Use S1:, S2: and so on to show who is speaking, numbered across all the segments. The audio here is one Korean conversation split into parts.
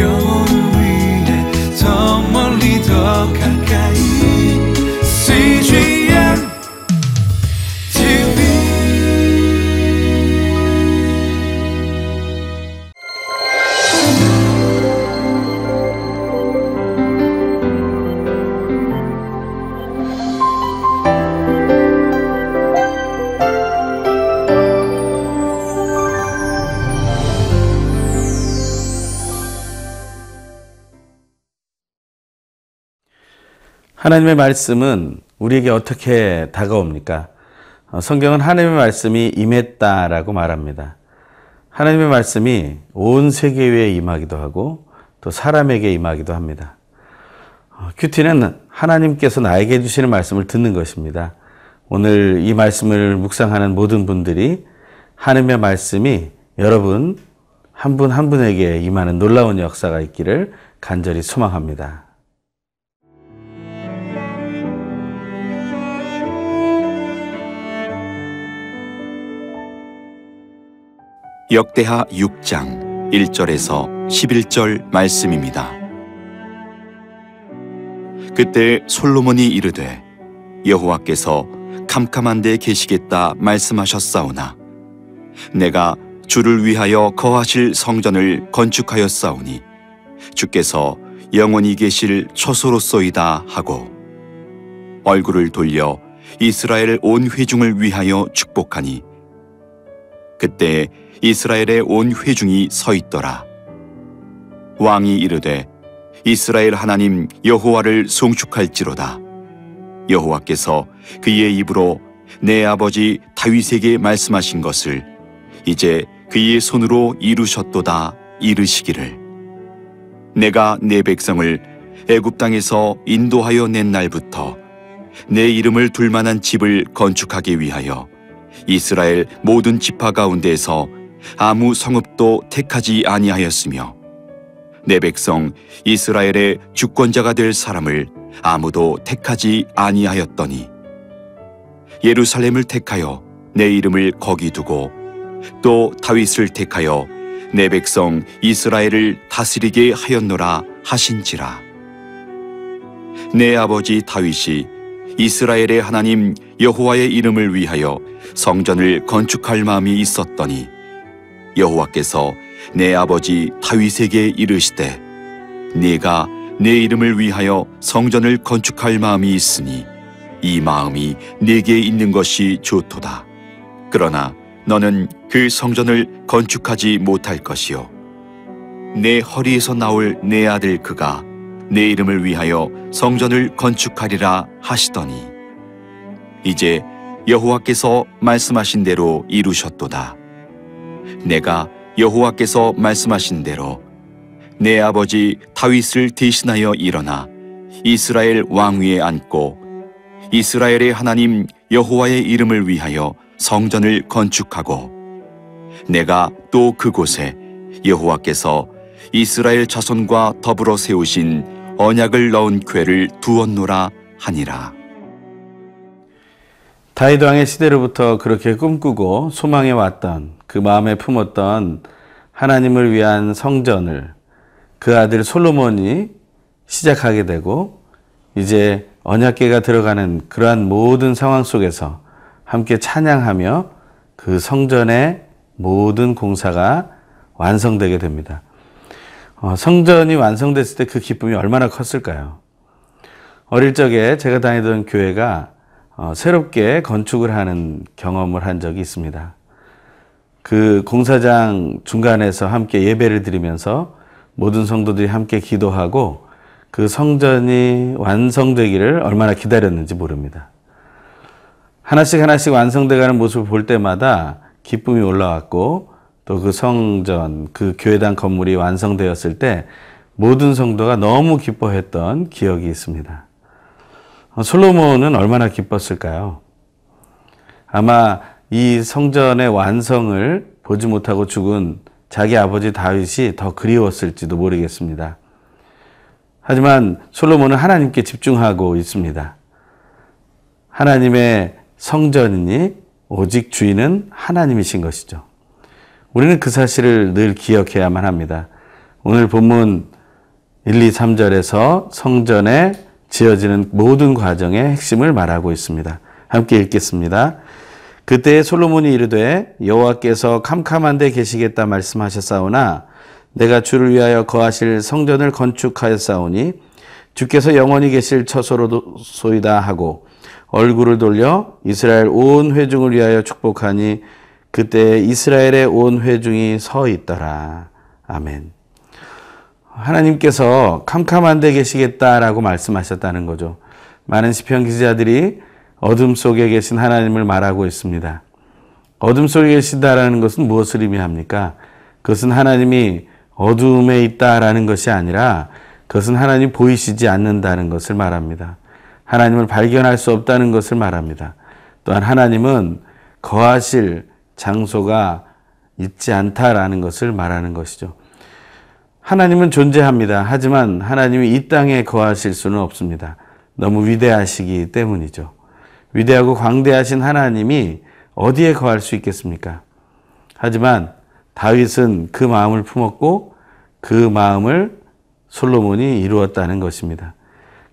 S1: 영
S2: 하나님의 말씀은 우리에게 어떻게 다가옵니까? 어, 성경은 하나님의 말씀이 임했다라고 말합니다. 하나님의 말씀이 온 세계 위에 임하기도 하고 또 사람에게 임하기도 합니다. 어, 큐티는 하나님께서 나에게 주시는 말씀을 듣는 것입니다. 오늘 이 말씀을 묵상하는 모든 분들이 하나님의 말씀이 여러분 한 분한 분에게 임하는 놀라운 역사가 있기를 간절히 소망합니다.
S3: 역대하 6장 1절에서 11절 말씀입니다. 그때 솔로몬이 이르되 여호와께서 캄캄한 데 계시겠다 말씀하셨사오나 내가 주를 위하여 거하실 성전을 건축하였사오니 주께서 영원히 계실 처소로소이다 하고 얼굴을 돌려 이스라엘 온 회중을 위하여 축복하니 그때 이스라엘의 온 회중이 서 있더라. 왕이 이르되 이스라엘 하나님 여호와를 송축할지로다. 여호와께서 그의 입으로 내 아버지 다윗에게 말씀하신 것을 이제 그의 손으로 이루셨도다 이르시기를 내가 내 백성을 애굽 땅에서 인도하여 낸 날부터 내 이름을 둘 만한 집을 건축하기 위하여 이스라엘 모든 지파 가운데에서 아무 성읍도 택하지 아니하였으며 내 백성 이스라엘의 주권자가 될 사람을 아무도 택하지 아니하였더니 예루살렘을 택하여 내 이름을 거기 두고 또 다윗을 택하여 내 백성 이스라엘을 다스리게 하였노라 하신지라. 내 아버지 다윗이 이스라엘의 하나님 여호와의 이름을 위하여 성전을 건축할 마음이 있었더니 여호와께서 내 아버지 다윗에게 이르시되 네가 내 이름을 위하여 성전을 건축할 마음이 있으니 이 마음이 네게 있는 것이 좋도다. 그러나 너는 그 성전을 건축하지 못할 것이요 내 허리에서 나올 내 아들 그가 내 이름을 위하여 성전을 건축하리라 하시더니 이제 여호와께서 말씀하신 대로 이루셨도다. 내가 여호와께서 말씀하신 대로 내 아버지 다윗을 대신하여 일어나 이스라엘 왕위에 앉고 이스라엘의 하나님 여호와의 이름을 위하여 성전을 건축하고 내가 또 그곳에 여호와께서 이스라엘 자손과 더불어 세우신 언약을 넣은 궤를 두었노라 하니라.
S2: 다윗 왕의 시대로부터 그렇게 꿈꾸고 소망해 왔던 그 마음에 품었던 하나님을 위한 성전을 그 아들 솔로몬이 시작하게 되고 이제 언약계가 들어가는 그러한 모든 상황 속에서 함께 찬양하며 그 성전의 모든 공사가 완성되게 됩니다. 어, 성전이 완성됐을 때 그 기쁨이 얼마나 컸을까요? 어릴 적에 제가 다니던 교회가 어, 새롭게 건축을 하는 경험을 한 적이 있습니다. 그 공사장 중간에서 함께 예배를 드리면서 모든 성도들이 함께 기도하고 그 성전이 완성되기를 얼마나 기다렸는지 모릅니다. 하나씩 하나씩 완성돼가는 모습을 볼 때마다 기쁨이 올라왔고 또 그 성전, 그 교회당 건물이 완성되었을 때 모든 성도가 너무 기뻐했던 기억이 있습니다. 솔로몬은 얼마나 기뻤을까요? 아마 이 성전의 완성을 보지 못하고 죽은 자기 아버지 다윗이 더 그리웠을지도 모르겠습니다. 하지만 솔로몬은 하나님께 집중하고 있습니다. 하나님의 성전이니 오직 주인은 하나님이신 것이죠. 우리는 그 사실을 늘 기억해야만 합니다. 오늘 본문 1, 2, 3절에서 성전에 지어지는 모든 과정의 핵심을 말하고 있습니다. 함께 읽겠습니다. 그때 솔로몬이 이르되 여호와께서 캄캄한 데 계시겠다 말씀하셨사오나 내가 주를 위하여 거하실 성전을 건축하였사오니 주께서 영원히 계실 처소로 소이다 하고 얼굴을 돌려 이스라엘 온 회중을 위하여 축복하니 그때 이스라엘의 온 회중이 서 있더라. 아멘. 하나님께서 캄캄한 데 계시겠다라고 말씀하셨다는 거죠. 많은 시편 기자들이 어둠 속에 계신 하나님을 말하고 있습니다. 어둠 속에 계시다라는 것은 무엇을 의미합니까? 그것은 하나님이 어둠에 있다라는 것이 아니라 그것은 하나님 보이시지 않는다는 것을 말합니다. 하나님을 발견할 수 없다는 것을 말합니다. 또한 하나님은 거하실 장소가 있지 않다라는 것을 말하는 것이죠. 하나님은 존재합니다. 하지만 하나님이 이 땅에 거하실 수는 없습니다. 너무 위대하시기 때문이죠. 위대하고 광대하신 하나님이 어디에 거할 수 있겠습니까? 하지만 다윗은 그 마음을 품었고 그 마음을 솔로몬이 이루었다는 것입니다.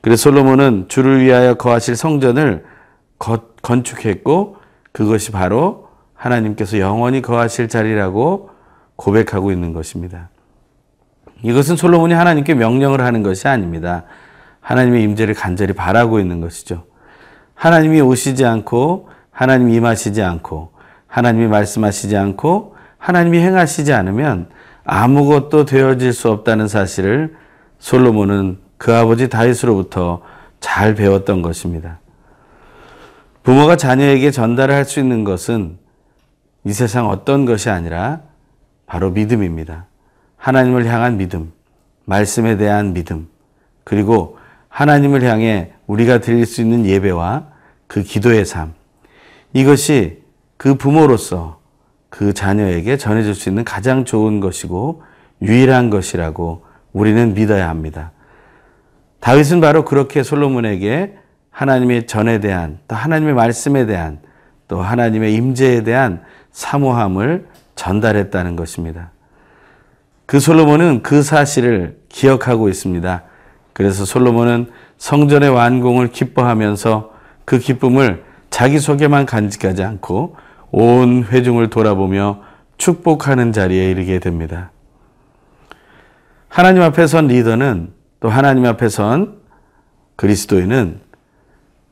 S2: 그래서 솔로몬은 주를 위하여 거하실 성전을 건축했고 그것이 바로 하나님께서 영원히 거하실 자리라고 고백하고 있는 것입니다. 이것은 솔로몬이 하나님께 명령을 하는 것이 아닙니다. 하나님의 임재를 간절히 바라고 있는 것이죠. 하나님이 오시지 않고 하나님이 임하시지 않고 하나님이 말씀하시지 않고 하나님이 행하시지 않으면 아무것도 되어질 수 없다는 사실을 솔로몬은 그 아버지 다윗으로부터 잘 배웠던 것입니다. 부모가 자녀에게 전달할 수 있는 것은 이 세상 어떤 것이 아니라 바로 믿음입니다. 하나님을 향한 믿음, 말씀에 대한 믿음, 그리고 하나님을 향해 우리가 드릴 수 있는 예배와 그 기도의 삶. 이것이 그 부모로서 그 자녀에게 전해줄 수 있는 가장 좋은 것이고 유일한 것이라고 우리는 믿어야 합니다. 다윗은 바로 그렇게 솔로몬에게 하나님의 전에 대한 또 하나님의 말씀에 대한 또 하나님의 임재에 대한 사모함을 전달했다는 것입니다. 그 솔로몬은 그 사실을 기억하고 있습니다. 그래서 솔로몬은 성전의 완공을 기뻐하면서 그 기쁨을 자기 속에만 간직하지 않고 온 회중을 돌아보며 축복하는 자리에 이르게 됩니다. 하나님 앞에 선 리더는 또 하나님 앞에 선 그리스도인은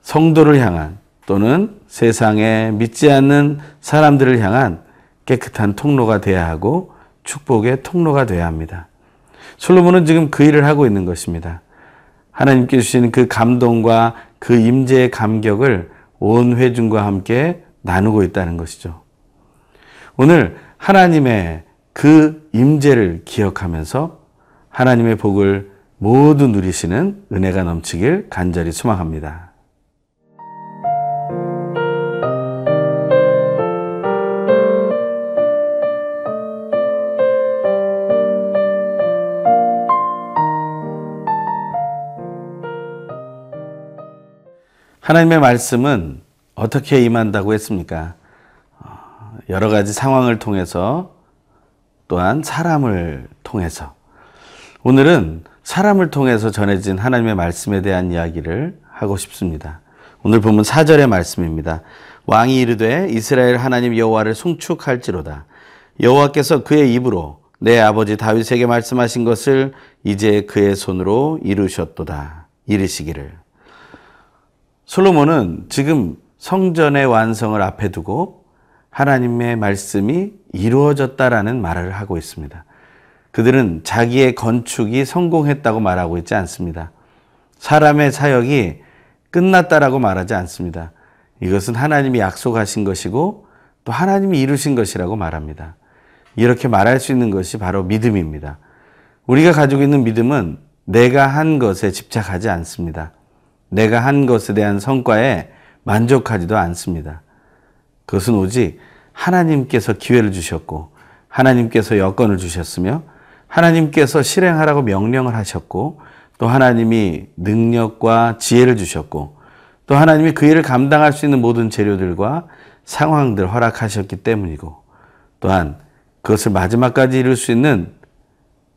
S2: 성도를 향한 또는 세상에 믿지 않는 사람들을 향한 깨끗한 통로가 되어야 하고 축복의 통로가 되어야 합니다. 솔로몬은 지금 그 일을 하고 있는 것입니다. 하나님께 주시는 그 감동과 그 임재의 감격을 온 회중과 함께 나누고 있다는 것이죠. 오늘 하나님의 그 임재를 기억하면서 하나님의 복을 모두 누리시는 은혜가 넘치길 간절히 소망합니다. 하나님의 말씀은 어떻게 임한다고 했습니까? 어, 여러 가지 상황을 통해서 또한 사람을 통해서 오늘은 사람을 통해서 전해진 하나님의 말씀에 대한 이야기를 하고 싶습니다. 오늘 보면 4절의 말씀입니다. 왕이 이르되 이스라엘 하나님 여호와를 송축할지로다. 여호와께서 그의 입으로 내 아버지 다윗에게 말씀하신 것을 이제 그의 손으로 이루셨도다. 이르시기를. 솔로몬은 지금 성전의 완성을 앞에 두고 하나님의 말씀이 이루어졌다라는 말을 하고 있습니다. 그들은 자기의 건축이 성공했다고 말하고 있지 않습니다. 사람의 사역이 끝났다라고 말하지 않습니다. 이것은 하나님이 약속하신 것이고 또 하나님이 이루신 것이라고 말합니다. 이렇게 말할 수 있는 것이 바로 믿음입니다. 우리가 가지고 있는 믿음은 내가 한 것에 집착하지 않습니다. 내가 한 것에 대한 성과에 만족하지도 않습니다. 그것은 오직 하나님께서 기회를 주셨고, 하나님께서 여건을 주셨으며, 하나님께서 실행하라고 명령을 하셨고, 또 하나님이 능력과 지혜를 주셨고, 또 하나님이 그 일을 감당할 수 있는 모든 재료들과 상황들 허락하셨기 때문이고, 또한 그것을 마지막까지 이룰 수 있는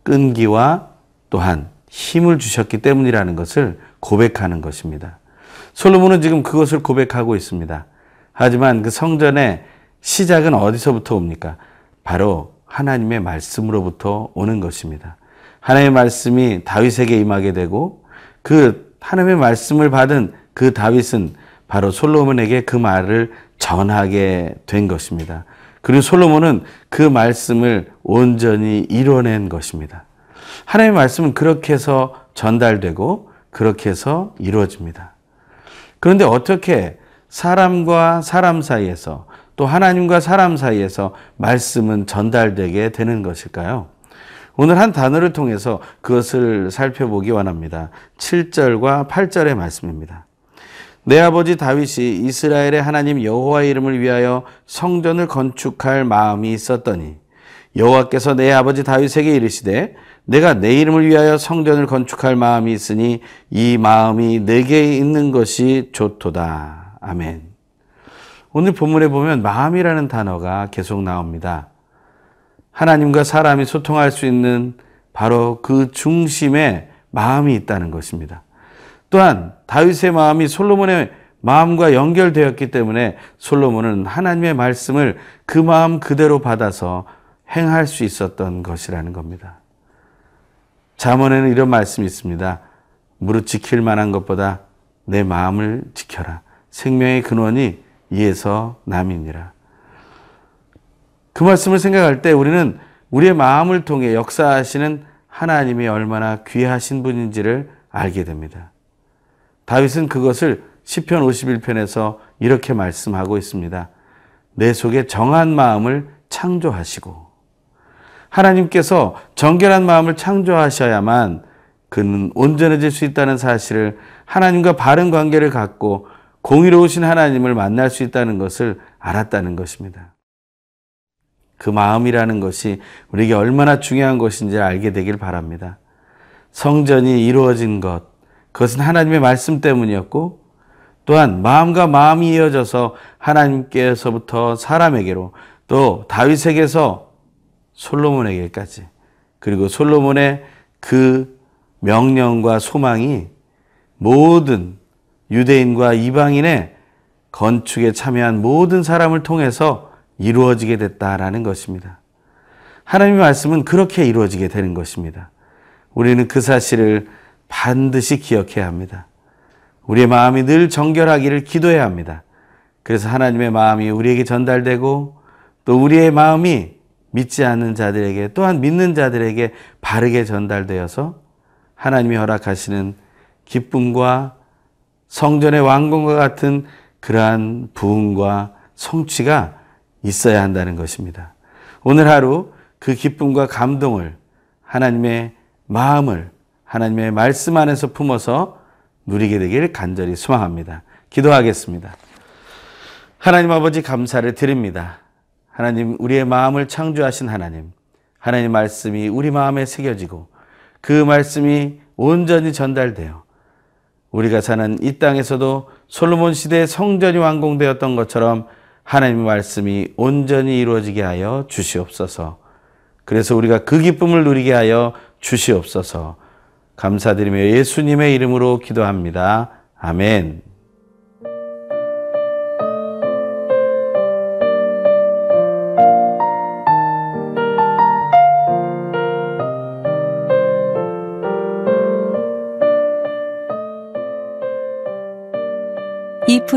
S2: 끈기와 또한 힘을 주셨기 때문이라는 것을 고백하는 것입니다. 솔로몬은 지금 그것을 고백하고 있습니다. 하지만 그 성전의 시작은 어디서부터 옵니까? 바로 하나님의 말씀으로부터 오는 것입니다. 하나님의 말씀이 다윗에게 임하게 되고 그 하나님의 말씀을 받은 그 다윗은 바로 솔로몬에게 그 말을 전하게 된 것입니다. 그리고 솔로몬은 그 말씀을 온전히 이뤄낸 것입니다. 하나님의 말씀은 그렇게 해서 전달되고 그렇게 해서 이루어집니다. 그런데 어떻게 사람과 사람 사이에서 또 하나님과 사람 사이에서 말씀은 전달되게 되는 것일까요? 오늘 한 단어를 통해서 그것을 살펴보기 원합니다. 7절과 8절의 말씀입니다. 내 아버지 다윗이 이스라엘의 하나님 여호와 이름을 위하여 성전을 건축할 마음이 있었더니 여호와께서 내 아버지 다윗에게 이르시되 내가 내 이름을 위하여 성전을 건축할 마음이 있으니 이 마음이 내게 있는 것이 좋도다. 아멘. 오늘 본문에 보면 마음이라는 단어가 계속 나옵니다. 하나님과 사람이 소통할 수 있는 바로 그 중심에 마음이 있다는 것입니다. 또한 다윗의 마음이 솔로몬의 마음과 연결되었기 때문에 솔로몬은 하나님의 말씀을 그 마음 그대로 받아서 행할 수 있었던 것이라는 겁니다. 잠언에는 이런 말씀이 있습니다. 무릇 지킬 만한 것보다 내 마음을 지켜라. 생명의 근원이 이에서 남이니라. 그 말씀을 생각할 때 우리는 우리의 마음을 통해 역사하시는 하나님이 얼마나 귀하신 분인지를 알게 됩니다. 다윗은 그것을 시편 51편에서 이렇게 말씀하고 있습니다. 내 속에 정한 마음을 창조하시고 하나님께서 정결한 마음을 창조하셔야만 그는 온전해질 수 있다는 사실을 하나님과 바른 관계를 갖고 공의로우신 하나님을 만날 수 있다는 것을 알았다는 것입니다. 그 마음이라는 것이 우리에게 얼마나 중요한 것인지 알게 되길 바랍니다. 성전이 이루어진 것, 그것은 하나님의 말씀 때문이었고, 또한 마음과 마음이 이어져서 하나님께서부터 사람에게로 또 다윗에게서 솔로몬에게까지 그리고 솔로몬의 그 명령과 소망이 모든 유대인과 이방인의 건축에 참여한 모든 사람을 통해서 이루어지게 됐다라는 것입니다. 하나님의 말씀은 그렇게 이루어지게 되는 것입니다. 우리는 그 사실을 반드시 기억해야 합니다. 우리의 마음이 늘 정결하기를 기도해야 합니다. 그래서 하나님의 마음이 우리에게 전달되고 또 우리의 마음이 믿지 않는 자들에게 또한 믿는 자들에게 바르게 전달되어서 하나님이 허락하시는 기쁨과 성전의 왕궁과 같은 그러한 부흥과 성취가 있어야 한다는 것입니다. 오늘 하루 그 기쁨과 감동을 하나님의 마음을 하나님의 말씀 안에서 품어서 누리게 되길 간절히 소망합니다. 기도하겠습니다. 하나님 아버지 감사를 드립니다. 하나님 우리의 마음을 창조하신 하나님, 하나님 말씀이 우리 마음에 새겨지고 그 말씀이 온전히 전달되어 우리가 사는 이 땅에서도 솔로몬 시대의 성전이 완공되었던 것처럼 하나님의 말씀이 온전히 이루어지게 하여 주시옵소서. 그래서 우리가 그 기쁨을 누리게 하여 주시옵소서. 감사드리며 예수님의 이름으로 기도합니다. 아멘.